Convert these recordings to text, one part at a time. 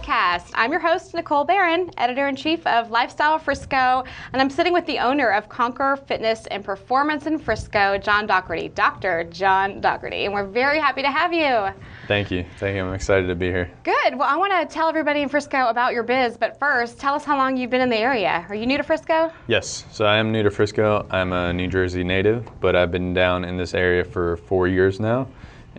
podcast. I'm your host, Nicole Barron, editor in chief of Lifestyle Frisco, and I'm sitting with the owner of Conquer Fitness and Performance in Frisco, John Dougherty, Dr. John Dougherty, and we're very happy to have you. Thank you. Thank you. I'm excited to be here. Good. Well, I want to tell everybody in Frisco about your biz, but first, tell us how long you've been in the area. Are you new to Frisco? Yes. So I am new to Frisco. I'm a New Jersey native, but I've been down in this area for four years now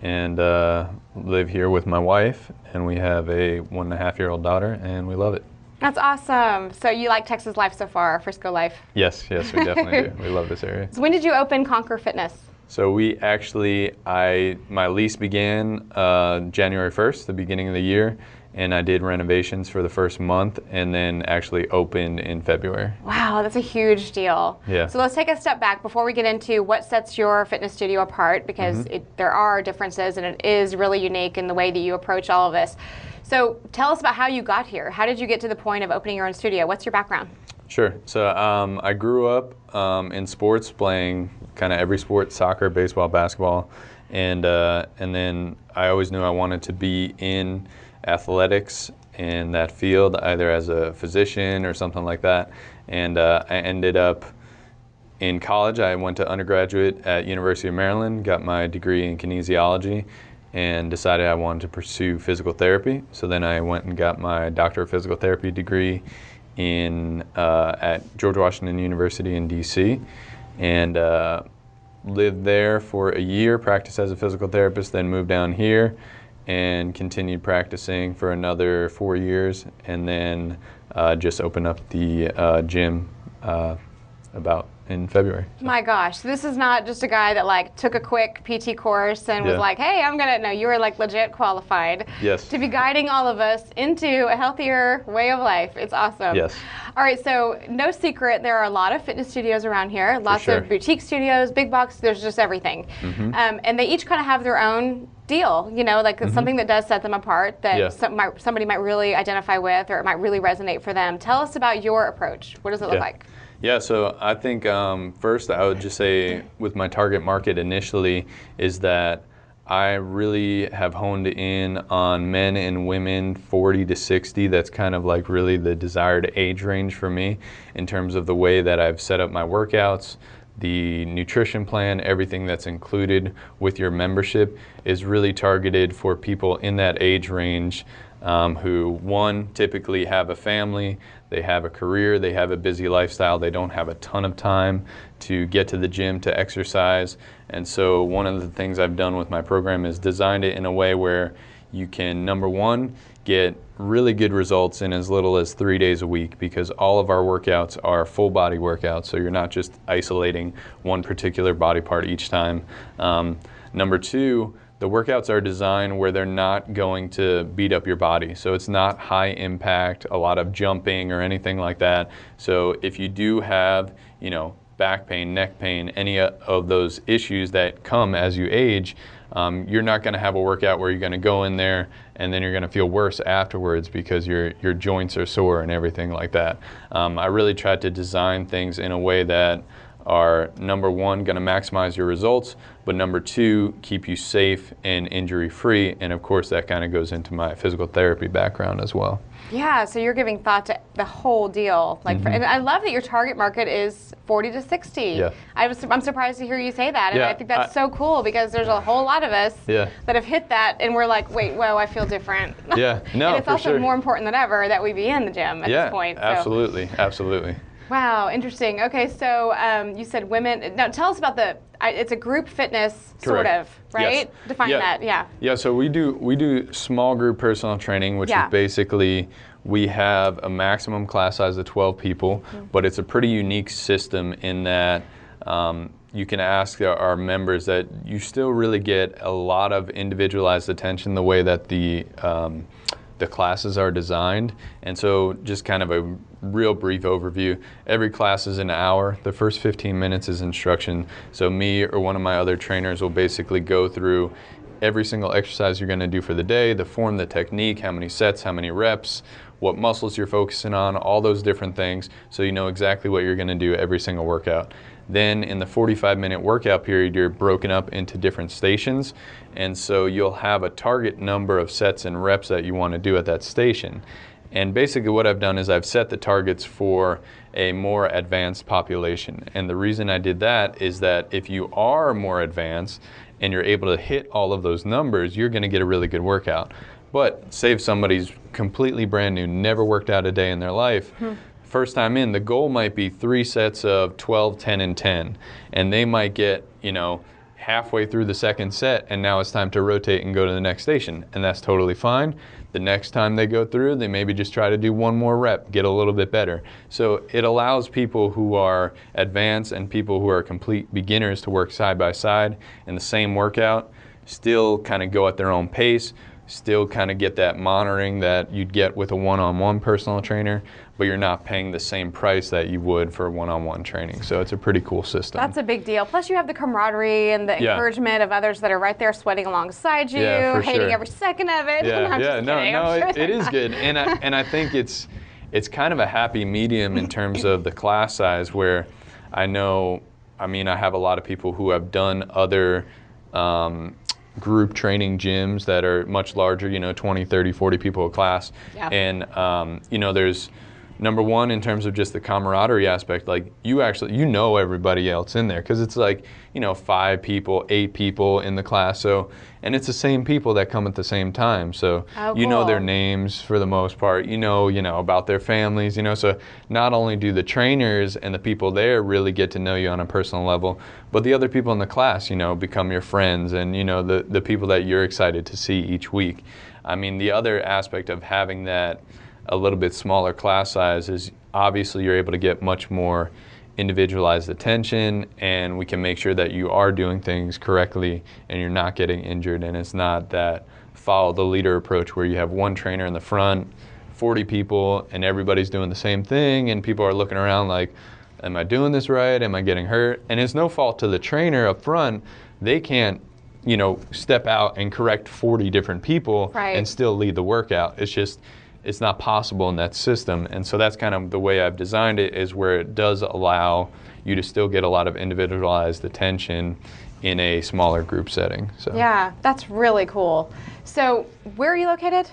and uh, live here with my wife, and we have a one and a half year old daughter, and we love it. That's awesome. So you like Texas life so far, Frisco life? Yes, yes, we definitely do. We love this area. So when did you open Conquer Fitness? So we actually, I my lease began uh, January 1st, the beginning of the year, and I did renovations for the first month and then actually opened in February. Wow, that's a huge deal. Yeah. So let's take a step back before we get into what sets your fitness studio apart because Mm-hmm. it, there are differences and it is really unique in the way that you approach all of this. So tell us about how you got here. How did you get to the point of opening your own studio? What's your background? Sure. So um, I grew up um, in sports, playing kind of every sport: soccer, baseball, basketball, and uh, and then I always knew I wanted to be in athletics in that field, either as a physician or something like that. And uh, I ended up in college. I went to undergraduate at University of Maryland, got my degree in kinesiology, and decided I wanted to pursue physical therapy. So then I went and got my doctor of physical therapy degree in uh, at George Washington University in D.C. and uh, lived there for a year, practiced as a physical therapist, then moved down here and continued practicing for another four years, and then uh, just opened up the uh, gym uh, about in February. My gosh, this is not just a guy that like took a quick PT course and was like, "Hey, I'm gonna." No, you were like legit qualified. Yes. To be guiding all of us into a healthier way of life. It's awesome. Yes. All right, so no secret, there are a lot of fitness studios around here. Lots sure. Mm-hmm. of boutique studios, big box. There's just everything, um, and they each kind of have their own deal. You know, like something that does set them apart that Yeah. some, might, somebody might really identify with, or it might really resonate for them. Tell us about your approach. What does it look Yeah. like? Yeah, so I think um, first I would just say with my target market initially is that I really have honed in on men and women 40 to 60. That's kind of like really the desired age range for me in terms of the way that I've set up my workouts. The nutrition plan, everything that's included with your membership is really targeted for people in that age range um, who, one, typically have a family, they have a career, they have a busy lifestyle, they don't have a ton of time to get to the gym to exercise. And so, one of the things I've done with my program is designed it in a way where you can, number one, get really good results in as little as three days a week because all of our workouts are full body workouts. So, you're not just isolating one particular body part each time. Um, number two, the workouts are designed where they're not going to beat up your body. So it's not high impact, a lot of jumping or anything like that. So if you do have, you know, back pain, neck pain, any of those issues that come as you age, um, you're not going to have a workout where you're going to go in there and then you're going to feel worse afterwards because your your joints are sore and everything like that. Um, I really tried to design things in a way that are number one, going to maximize your results, but number two, keep you safe and injury free. And of course, that kind of goes into my physical therapy background as well. Yeah, so you're giving thought to the whole deal. Like, for, and I love that your target market is 40 to 60. Mm-hmm. Yeah. I was, I'm surprised to hear you say that, and Yeah, I think that's I- so cool because there's a whole lot of us Yeah. that have hit that, and we're like, wait, whoa, I feel different. Yeah, no, and it's also sure. more important than ever that we be in the gym at yeah, this point. so- absolutely, absolutely. Wow, interesting. Okay, so um, you said women. Now, tell us about the. It's a group fitness, sort of, right? Yes. Define Yeah. that. Yeah. Yeah, so we do we do small group personal training, which Yeah. is basically we have a maximum class size of 12 people, Mm-hmm. but it's a pretty unique system in that um, you can ask our- our members that you still really get a lot of individualized attention the way that the um, the classes are designed. And so, just kind of a real brief overview. Every class is an hour. The first 15 minutes is instruction. So, me or one of my other trainers will basically go through every single exercise you're going to do for the day, the form, the technique, how many sets, how many reps, what muscles you're focusing on, all those different things, so you know exactly what you're going to do every single workout. Then in the 45 minute workout period, you're broken up into different stations. And so you'll have a target number of sets and reps that you want to do at that station. And basically, what I've done is I've set the targets for a more advanced population. And the reason I did that is that if you are more advanced and you're able to hit all of those numbers, you're going to get a really good workout. But say if somebody's completely brand new, never worked out a day in their life, hmm. first time in, the goal might be three sets of 12, 10, and 10. And they might get, you know, halfway through the second set and now it's time to rotate and go to the next station. And that's totally fine. The next time they go through, they maybe just try to do one more rep, get a little bit better. So it allows people who are advanced and people who are complete beginners to work side by side in the same workout, still kind of go at their own pace, still kind of get that monitoring that you'd get with a one on one personal trainer, but you're not paying the same price that you would for one on one training. So it's a pretty cool system. That's a big deal. Plus, you have the camaraderie and the yeah. encouragement of others that are right there sweating alongside you, yeah, hating sure. every second of it. Yeah, no, yeah, no, kidding. no, sure it, it is good. And I, and I think it's, it's kind of a happy medium in terms of the class size where I know, I mean, I have a lot of people who have done other um, group training gyms that are much larger, you know, 20, 30, 40 people a class. Yeah. And, um, you know, there's number one in terms of just the camaraderie aspect, like you actually, you know everybody else in there because it's like, you know, five people, eight people in the class. So and it's the same people that come at the same time. So oh, you know their names for the most part. You know, you know about their families. You know, so not only do the trainers and the people there really get to know you on a personal level, but the other people in the class, you know, become your friends and you know the the people that you're excited to see each week. I mean, the other aspect of having that a little bit smaller class size is obviously you're able to get much more individualized attention and we can make sure that you are doing things correctly and you're not getting injured. And it's not that follow the leader approach where you have one trainer in the front 40 people and everybody's doing the same thing and people are looking around like am i doing this right? Am i getting hurt? And it's no fault to the trainer up front. They can't you know step out and correct 40 different people right. and still lead the workout. It's just it's not possible in that system. And so that's kind of the way I've designed it is where it does allow you to still get a lot of individualized attention in a smaller group setting. So Yeah, that's really cool. So where are you located?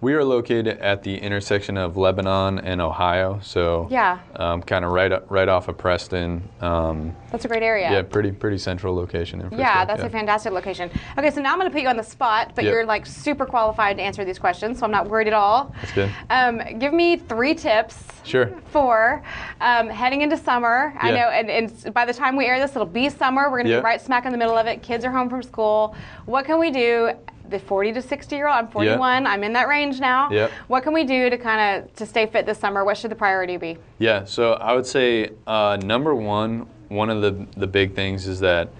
We are located at the intersection of Lebanon and Ohio, so yeah, um, kind of right right off of Preston. Um, that's a great area. Yeah, pretty pretty central location in Frisco. Yeah, that's yeah. a fantastic location. Okay, so now I'm going to put you on the spot, but yep. you're like super qualified to answer these questions, so I'm not worried at all. That's good. Um, give me three tips. Sure. For um, heading into summer, yeah. I know, and, and, by the time we air this, it'll be summer. We're going to yep. be right smack in the middle of it. Kids are home from school. What can we do? The 40 to 60 year old. I'm 41. I'm in that range now. Yep. What can we do to kind of to stay fit this summer? What should the priority be? Yeah. So I would say uh, number one, one of the the big things is that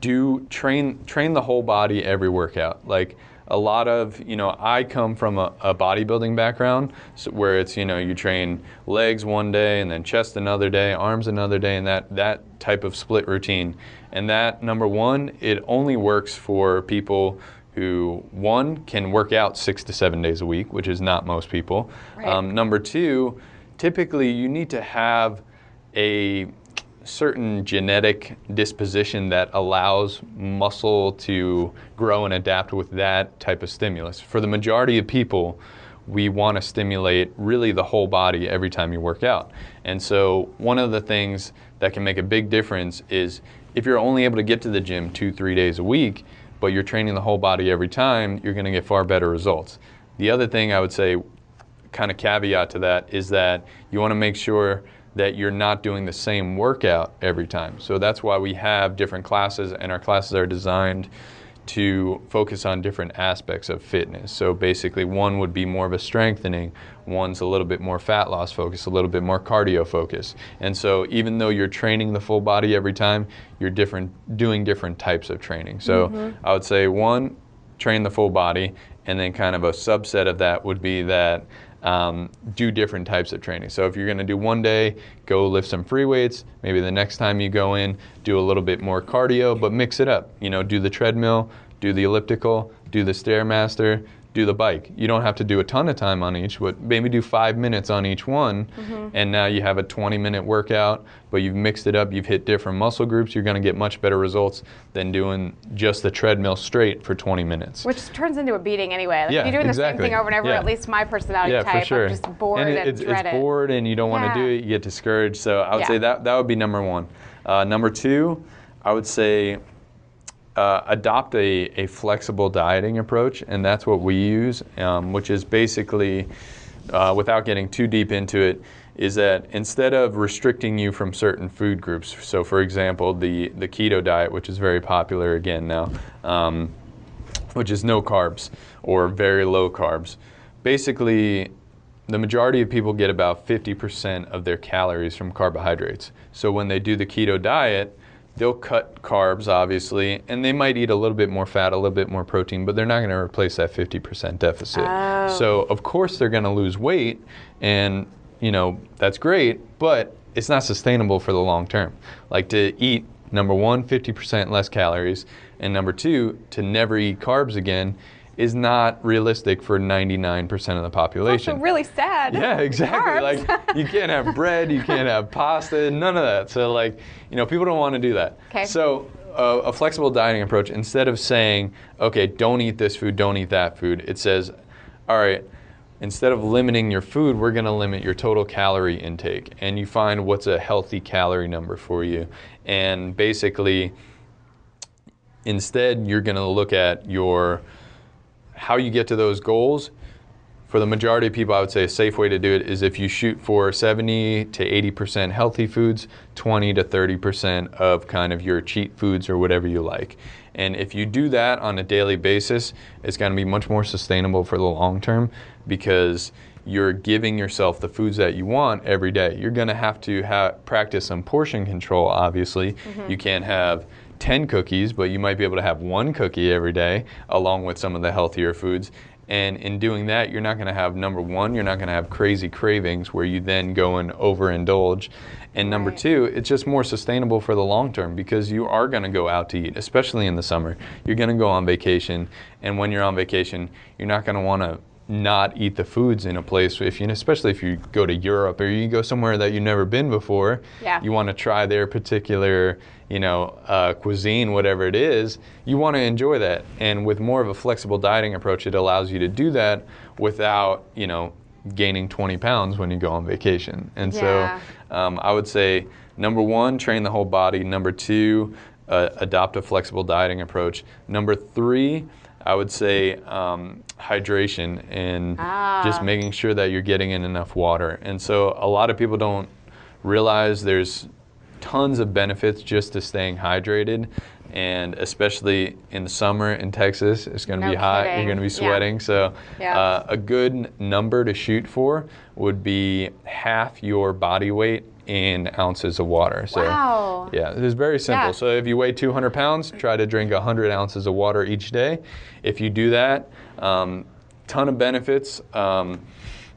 do train train the whole body every workout. Like a lot of you know i come from a, a bodybuilding background so where it's you know you train legs one day and then chest another day arms another day and that that type of split routine and that number one it only works for people who, one, can work out six to seven days a week, which is not most people. Right. Um, number two, typically you need to have a certain genetic disposition that allows muscle to grow and adapt with that type of stimulus. For the majority of people, we want to stimulate really the whole body every time you work out. And so, one of the things that can make a big difference is if you're only able to get to the gym two, three days a week, but you're training the whole body every time, you're going to get far better results. The other thing I would say, kind of caveat to that, is that you want to make sure that you're not doing the same workout every time. So that's why we have different classes, and our classes are designed to focus on different aspects of fitness. So basically, one would be more of a strengthening, one's a little bit more fat loss focus, a little bit more cardio focus. And so even though you're training the full body every time, you're different doing different types of training. So mm-hmm. I would say one, train the full body, and then kind of a subset of that would be that um, do different types of training. So if you're going to do one day, go lift some free weights. Maybe the next time you go in, do a little bit more cardio, but mix it up. You know, do the treadmill, do the elliptical, do the stairmaster, do the bike. You don't have to do a ton of time on each, but maybe do five minutes on each one, and now you have a 20 minute workout, but you've mixed it up, you've hit different muscle groups, you're gonna get much better results than doing just the treadmill straight for 20 minutes. Which turns into a beating anyway. Like Yeah, if you're doing exactly. the same thing over and over, Yeah. at least my personality yeah, type, for sure. I'm just bored and and, it's, it's bored, and you don't want to do it. You get discouraged. So I would say that that would be number one. Uh, number two, I would say uh, adopt a, a flexible dieting approach, and that's what we use, um, which is basically, uh, without getting too deep into it, is that instead of restricting you from certain food groups, so for example, the, the keto diet, which is very popular again now, um, which is no carbs or very low carbs, basically, the majority of people get about 50% of their calories from carbohydrates. So when they do the keto diet, they'll cut carbs, obviously, and they might eat a little bit more fat, a little bit more protein, but they're not going to replace that 50% deficit. Oh. So, of course, they're going to lose weight, and, you know, that's great, but it's not sustainable for the long term. Like to eat, number one, 50% less calories, and number two, to never eat carbs again is not realistic for 99% of the population. Also really sad. Yeah, exactly. Like you can't have bread, you can't have pasta, none of that. So like, you know, people don't want to do that. 'Kay. So uh, a flexible dieting approach, instead of saying, okay, don't eat this food, don't eat that food, it says, all right, instead of limiting your food, we're going to limit your total calorie intake, and you find what's a healthy calorie number for you, and basically, instead, you're going to look at your how you get to those goals for the majority of people, I would say a safe way to do it is if you shoot for 70 to 80% healthy foods, 20 to 30% of kind of your cheat foods or whatever you like. And if you do that on a daily basis, it's going to be much more sustainable for the long term because you're giving yourself the foods that you want every day. You're going to have to ha- practice some portion control, obviously. Mm-hmm. You can't have 10 cookies, but you might be able to have one cookie every day along with some of the healthier foods. And in doing that, you're not going to have number one, you're not going to have crazy cravings where you then go and overindulge. And number Right. two, it's just more sustainable for the long term because you are going to go out to eat, especially in the summer. You're going to go on vacation. And when you're on vacation, you're not going to want to not eat the foods in a place if you especially if you go to Europe or you go somewhere that you've never been before Yeah. you want to try their particular you know uh, cuisine whatever it is you want to enjoy that and with more of a flexible dieting approach it allows you to do that without you know gaining 20 pounds when you go on vacation and Yeah. so um, i would say number one train the whole body number two uh, adopt a flexible dieting approach number three i would say um, hydration and Ah. just making sure that you're getting in enough water and so a lot of people don't realize there's tons of benefits just to staying hydrated and especially in the summer in texas it's going to No be hot kidding. you're going to be Yeah. sweating so Yeah. uh, a good number to shoot for would be half your body weight in ounces of water so Wow. yeah it's very simple Yeah. so if you weigh 200 pounds try to drink 100 ounces of water each day if you do that um, ton of benefits um,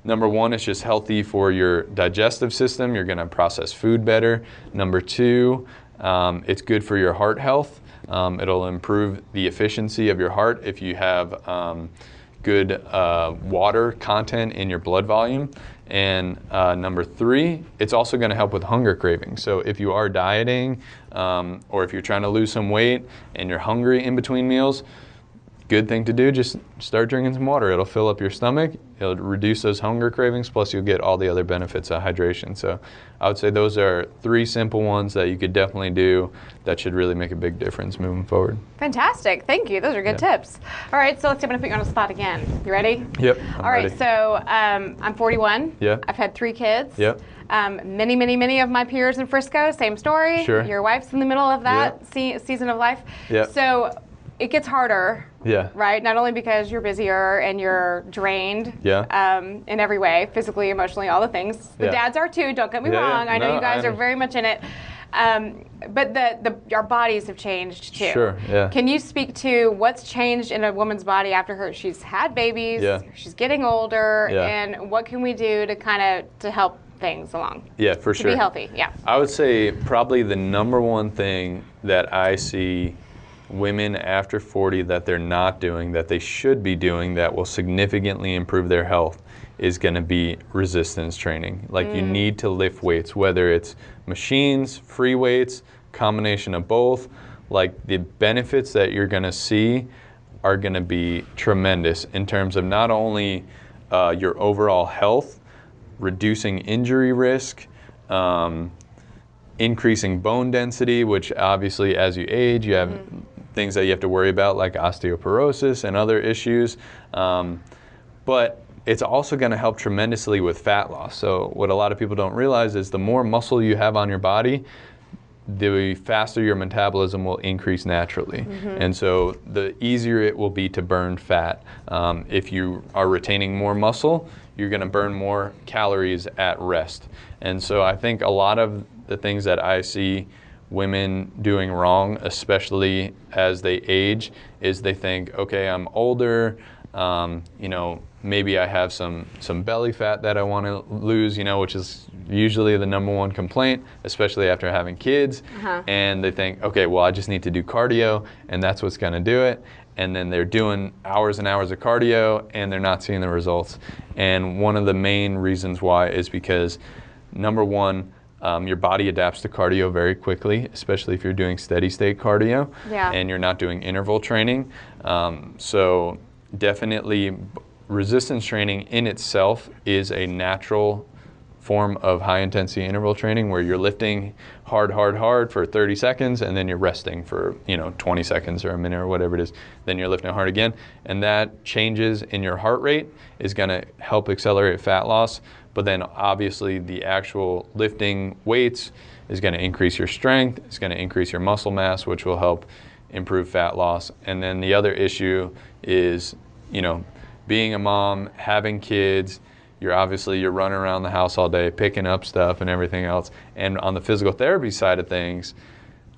Number one, it's just healthy for your digestive system. You're going to process food better. Number two, um, it's good for your heart health. Um, it'll improve the efficiency of your heart if you have um, good uh, water content in your blood volume. And uh, number three, it's also going to help with hunger cravings. So if you are dieting um, or if you're trying to lose some weight and you're hungry in between meals, good thing to do just start drinking some water it'll fill up your stomach it'll reduce those hunger cravings plus you'll get all the other benefits of hydration so i would say those are three simple ones that you could definitely do that should really make a big difference moving forward Fantastic. Thank you. Those are good Yeah. tips. All right, so let's see. I'm going to put you on the spot again. You ready? yep I'm All right, ready. so um, I'm 41. Yeah. I've had three kids. Yep. Um, many, many, many of my peers in Frisco, same story. Sure. Your wife's in the middle of that se- season of life. Yep. So it gets harder, yeah right? Not only because you're busier and you're drained Yeah. um, in every way, physically, emotionally, all the things. The Yeah. dads are too, don't get me Yeah, yeah. wrong. I know No, you guys I are very much in it. Um, but the, the our bodies have changed too. Sure, yeah. Can you speak to what's changed in a woman's body after her she's had babies, Yeah. she's getting older, Yeah. and what can we do to kind of to help things along yeah for sure. to sure be healthy? Yeah. I would say probably the number one thing that I see women after 40 that they're not doing that they should be doing that will significantly improve their health is going to be resistance training. Like you need to lift weights, whether it's machines, free weights, combination of both. Like the benefits that you're going to see are going to be tremendous in terms of not only uh, your overall health, reducing injury risk, um, increasing bone density, which obviously as you age, you have things that you have to worry about like osteoporosis and other issues. Um, but it's also going to help tremendously with fat loss. So, what a lot of people don't realize is the more muscle you have on your body, the faster your metabolism will increase naturally. And so the easier it will be to burn fat. Um, if you are retaining more muscle, you're going to burn more calories at rest. And so I think a lot of the things that I see women doing wrong, especially as they age, is they think, okay, I'm older, um, you know, maybe I have some some belly fat that I want to lose, you know, which is usually the number one complaint, especially after having kids. Uh-huh. And they think, okay, well, I just need to do cardio, and that's what's going to do it. And then they're doing hours and hours of cardio, and they're not seeing the results. And one of the main reasons why is because, number one, um, your body adapts to cardio very quickly, especially if you're doing steady state cardio Yeah. and you're not doing interval training. Um, so, definitely, resistance training in itself is a natural form of high intensity interval training where you're lifting hard hard hard for 30 seconds and then you're resting for you know 20 seconds or a minute or whatever it is. Then you're lifting hard again. And that changes in your heart rate is going to help accelerate fat loss. But then obviously the actual lifting weights is going to increase your strength it's going to increase your muscle mass which will help improve fat loss. And then the other issue is you know being a mom having kids you're obviously you're running around the house all day picking up stuff and everything else. And on the physical therapy side of things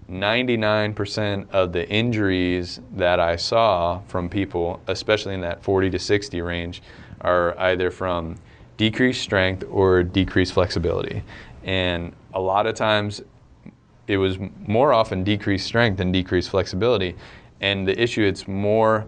99% of the injuries that i saw from people especially in that 40 to 60 range are either from decreased strength or decreased flexibility. And a lot of times it was more often decreased strength than decreased flexibility. And the issue it's more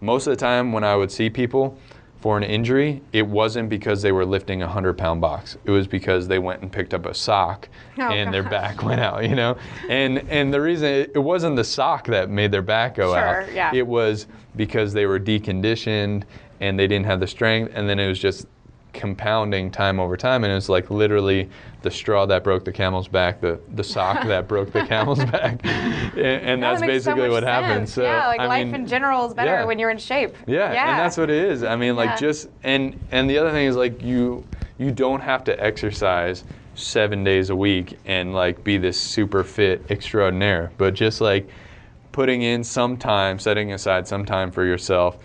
most of the time when I would see people for an injury, it wasn't because they were lifting a 100 pound box. It was because they went and picked up a sock Oh, and their back went out, you know? And and the reason it wasn't the sock that made their back go Sure, out. yeah. It was because they were deconditioned and they didn't have the strength and then it was just compounding time over time and it was like literally the straw that broke the camel's back the the sock that broke the camel's back and, and that's so basically much what happened so yeah, like I life mean, in general is better yeah. when you're in shape. yeah, and that's what it is. I mean, like Yeah. just and and the other thing is like you you don't have to exercise seven days a week and like be this super fit extraordinaire, but just like putting in some time, setting aside some time for yourself,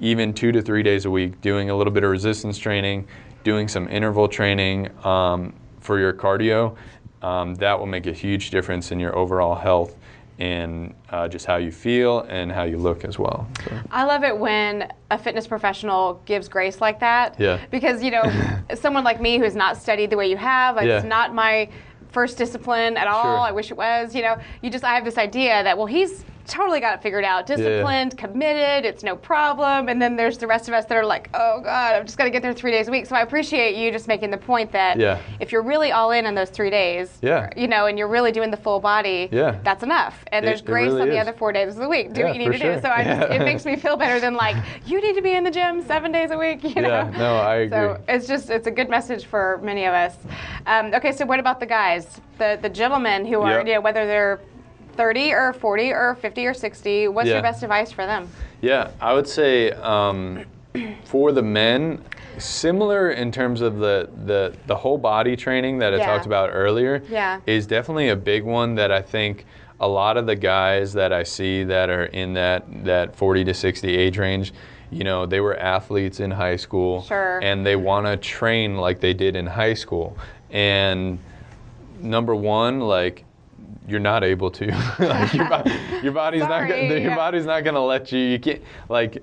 even two to three days a week, doing a little bit of resistance training, doing some interval training um, for your cardio, um, that will make a huge difference in your overall health and uh, just how you feel and how you look as well. So. I love it when a fitness professional gives grace like that. Yeah. Because, you know, someone like me who's not studied the way you have, like, it's not my first discipline at all. Sure. I wish it was. You know, you just, I have this idea that, well, he's totally got it figured out. Disciplined, committed, it's no problem. And then there's the rest of us that are like, oh, God, I'm just going to get there three days a week. So I appreciate you just making the point that Yeah. if you're really all in on those three days, Yeah. you know, and you're really doing the full body, Yeah. that's enough. And It- there's grace really on the other four days of the week. Do Yeah, what you need to sure. do. So I just, it makes me feel better than like you need to be in the gym seven days a week. You know? Yeah, no, I agree. So it's just it's a good message for many of us. Um, okay, so what about the guys, the the gentlemen who are Yep. you know whether they're 30 or 40 or 50 or 60? What's Yeah. your best advice for them? Yeah, I would say um, for the men, similar in terms of the, the, the whole body training that I Yeah. talked about earlier, Yeah. is definitely a big one that I think a lot of the guys that I see that are in that, that 40 to 60 age range, you know, they were athletes in high school. Sure. And they want to train like they did in high school. And number one, like, you're not able to. like your, bo- your body's not gonna, your body's not gonna let you. You can't like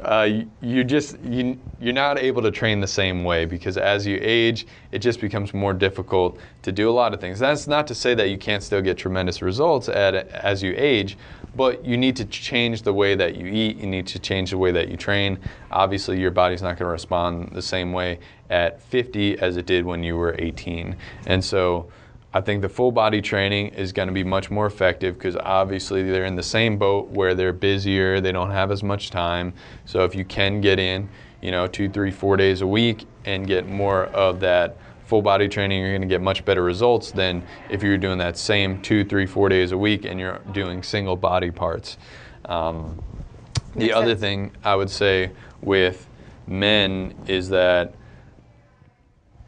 uh, you, you just you, you're not able to train the same way because as you age, it just becomes more difficult to do a lot of things. That's not to say that you can't still get tremendous results at as you age, but you need to change the way that you eat. You need to change the way that you train. Obviously, your body's not going to respond the same way at 50 as it did when you were 18, and so. I think the full body training is going to be much more effective because obviously they're in the same boat where they're busier, they don't have as much time. So if you can get in, you know, two, three, four days a week and get more of that full body training, you're going to get much better results than if you're doing that same two, three, four days a week and you're doing single body parts. Um, the other sense. thing I would say with men is that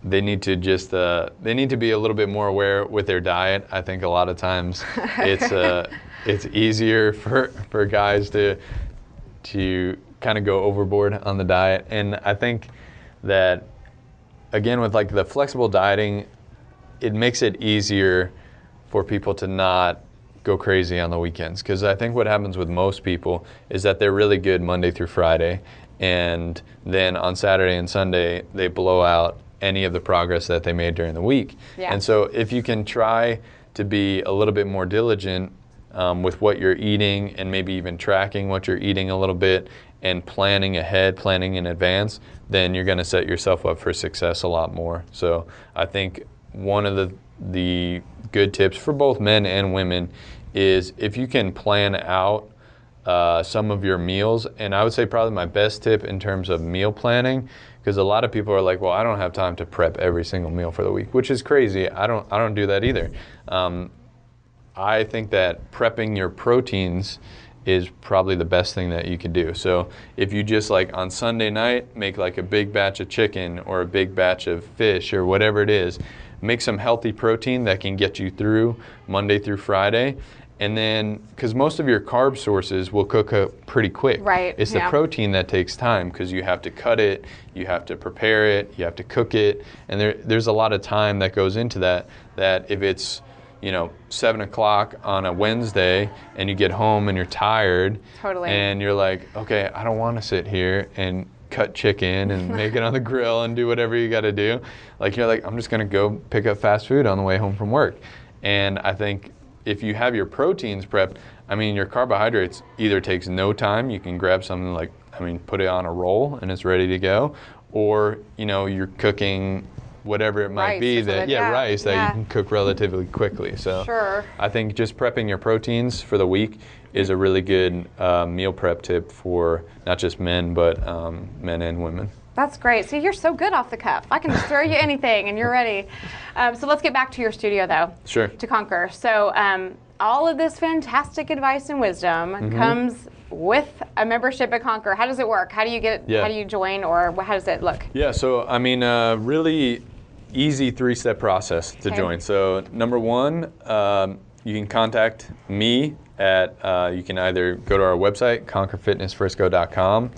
they need to just uh, they need to be a little bit more aware with their diet. I think a lot of times it's uh, it's easier for for guys to to kind of go overboard on the diet, and I think that again with like the flexible dieting, it makes it easier for people to not go crazy on the weekends because I think what happens with most people is that they're really good Monday through Friday and then on Saturday and Sunday they blow out any of the progress that they made during the week. Yeah. And so if you can try to be a little bit more diligent um, with what you're eating and maybe even tracking what you're eating a little bit and planning ahead, planning in advance, then you're going to set yourself up for success a lot more. So I think one of the the good tips for both men and women is if you can plan out uh, some of your meals, and I would say probably my best tip in terms of meal planning, because a lot of people are like, well, I don't have time to prep every single meal for the week, which is crazy. I don't I don't do that either. Um, I think that prepping your proteins is probably the best thing that you can do. So if you just like on Sunday night make like a big batch of chicken or a big batch of fish or whatever it is, make some healthy protein that can get you through Monday through Friday. And then, because most of your carb sources will cook up pretty quick. Right, It's the yeah. protein that takes time because you have to cut it, you have to prepare it, you have to cook it, and there, there's a lot of time that goes into that. That if it's you know, seven o'clock on a Wednesday and you get home and you're tired. Totally. And you're like, okay, I don't want to sit here and cut chicken and make it on the grill and do whatever you got to do. Like, you're like, I'm just going to go pick up fast food on the way home from work. And I think if you have your proteins prepped, I mean, your carbohydrates either takes no time. You can grab something like, I mean, put it on a roll and it's ready to go. Or, you know, you're cooking whatever it might Rice be that yeah, yeah, rice that yeah. you can cook relatively quickly. So Sure. I think just prepping your proteins for the week is a really good uh, meal prep tip for not just men but um, men and women. That's great. See, you're so good off the cuff. I can just throw you anything and you're ready. Um, so let's get back to your studio, though. Sure. To conquer. So um, all of this fantastic advice and wisdom Mm-hmm. comes with a membership at Conquer. How does it work? How do you get? Yeah. How do you join, or how does it look? Yeah, so I mean, uh, really easy three step process to Okay. join. So, number one, um, you can contact me at, uh, you can either go to our website, conquerfitnessfrisco.com,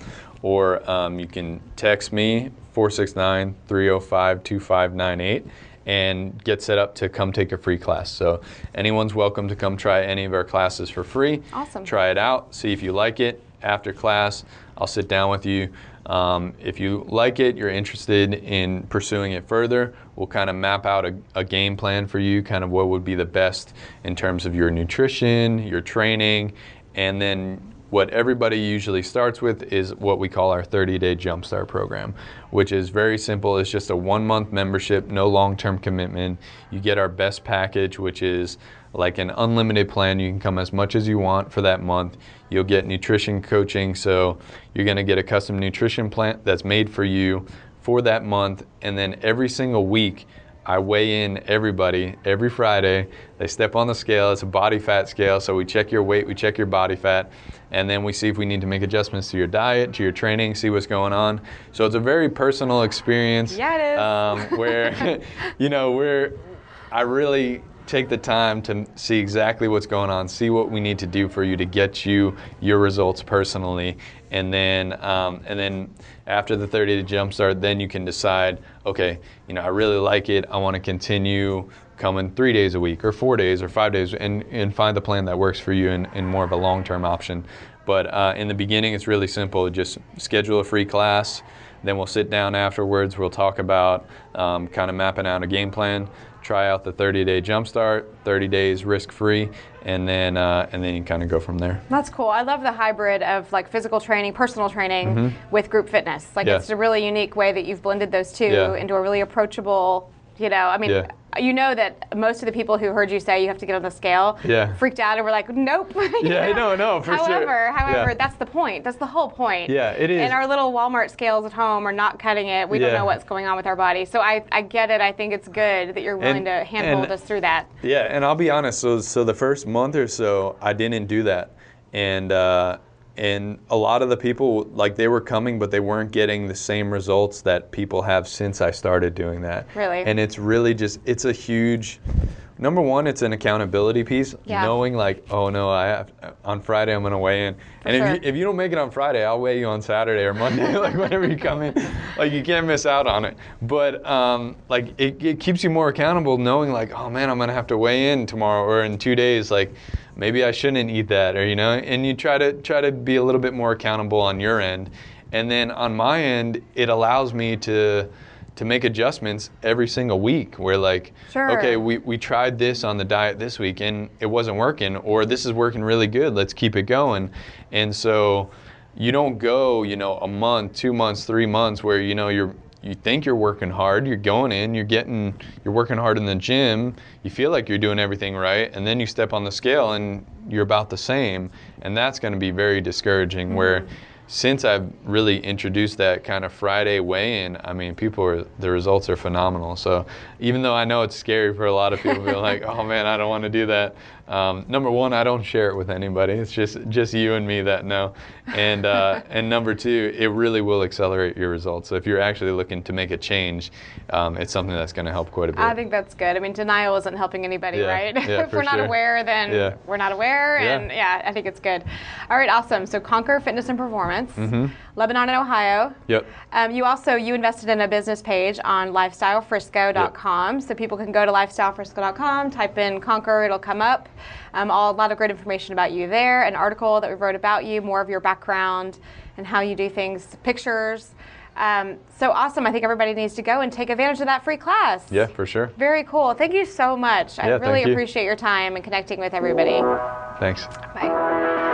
or um, you can text me 469 305 2598 and get set up to come take a free class. So, anyone's welcome to come try any of our classes for free. Awesome. Try it out, see if you like it. After class, I'll sit down with you. Um, if you like it, you're interested in pursuing it further, we'll kind of map out a, a game plan for you, kind of what would be the best in terms of your nutrition, your training, and then what everybody usually starts with is what we call our 30 day jumpstart program, which is very simple. It's just a one month membership, no long term commitment. You get our best package, which is like an unlimited plan. You can come as much as you want for that month. You'll get nutrition coaching, so you're going to get a custom nutrition plan that's made for you for that month. And then every single week, I weigh in everybody every Friday. They step on the scale. It's a body fat scale, so we check your weight, we check your body fat, and then we see if we need to make adjustments to your diet, to your training, see what's going on. So it's a very personal experience. Yeah, it is. Um, where, you know, we're, I really take the time to see exactly what's going on, see what we need to do for you to get you your results personally, and then um, and then after the 30 day jumpstart, then you can decide, okay, you know, I really like it, I want to continue coming three days a week or four days or five days, and and find the plan that works for you and, and more of a long term option. But uh, in the beginning, it's really simple. Just schedule a free class. Then we'll sit down afterwards. We'll talk about um, kind of mapping out a game plan, try out the 30-day jumpstart, 30 days risk-free, and then uh, and then you kind of go from there. That's cool. I love the hybrid of like physical training, personal training with group fitness. Like Mm-hmm. Yeah. it's a really unique way that you've blended those two Yeah. into a really approachable. You know, I mean, Yeah. you know that most of the people who heard you say you have to get on the scale Yeah. freaked out and were like, nope. Yeah, know? no, no, for sure. however, however, Yeah. that's the point. That's the whole point. Yeah, it is. And our little Walmart scales at home are not cutting it. We don't know what's going on with our body. So I, I get it. I think it's good that you're willing And- to handhold and- us through that. Yeah, and I'll be honest. So, so the first month or so, I didn't do that, and uh, and a lot of the people like they were coming, but they weren't getting the same results that people have since I started doing that. Really? And it's really just it's a huge. Number one, it's an accountability piece. Yeah. Knowing like, oh no, I have on Friday I'm gonna weigh in, and sure. if you, if you don't make it on Friday, I'll weigh you on Saturday or Monday, like whenever you come in. Like you can't miss out on it. But um, like it, it keeps you more accountable, knowing like, oh man, I'm gonna have to weigh in tomorrow or in two days. Like maybe I shouldn't eat that, or you know. And you try to try to be a little bit more accountable on your end, and then on my end, it allows me to to make adjustments every single week. Where like, Sure. okay, we, we tried this on the diet this week and it wasn't working, or this is working really good. Let's keep it going. And so you don't go, you know, a month, two months, three months where you know you're you think you're working hard, you're going in, you're getting, you're working hard in the gym, you feel like you're doing everything right, and then you step on the scale and you're about the same, and that's going to be very discouraging. Where mm-hmm. Since I've really introduced that kind of Friday weigh-in, I mean, people are the results are phenomenal. So even though I know it's scary for a lot of people, like, "Oh man, I don't want to do that." Um, number one, I don't share it with anybody. It's just just you and me that know. And uh, and number two, it really will accelerate your results. So if you're actually looking to make a change, um, it's something that's going to help quite a bit. I think that's good. I mean, denial isn't helping anybody, Yeah, right? yeah, if we're not sure. aware, then Yeah. we're not aware, and yeah, I think it's good. All right, awesome. So Conquer Fitness and Performance, Mm-hmm. Lebanon and Ohio. Yep. Um, you also you invested in a business page on lifestylefrisco.com, so people can go to lifestylefrisco.com, type in Conquer, it'll come up. Um, all, a lot of great information about you there, an article that we wrote about you, more of your background and how you do things, pictures. Um, so awesome! I think everybody needs to go and take advantage of that free class. Yeah, for sure. Very cool. Thank you so much. I Yeah, really thank you. appreciate your time and connecting with everybody. Thanks. Bye.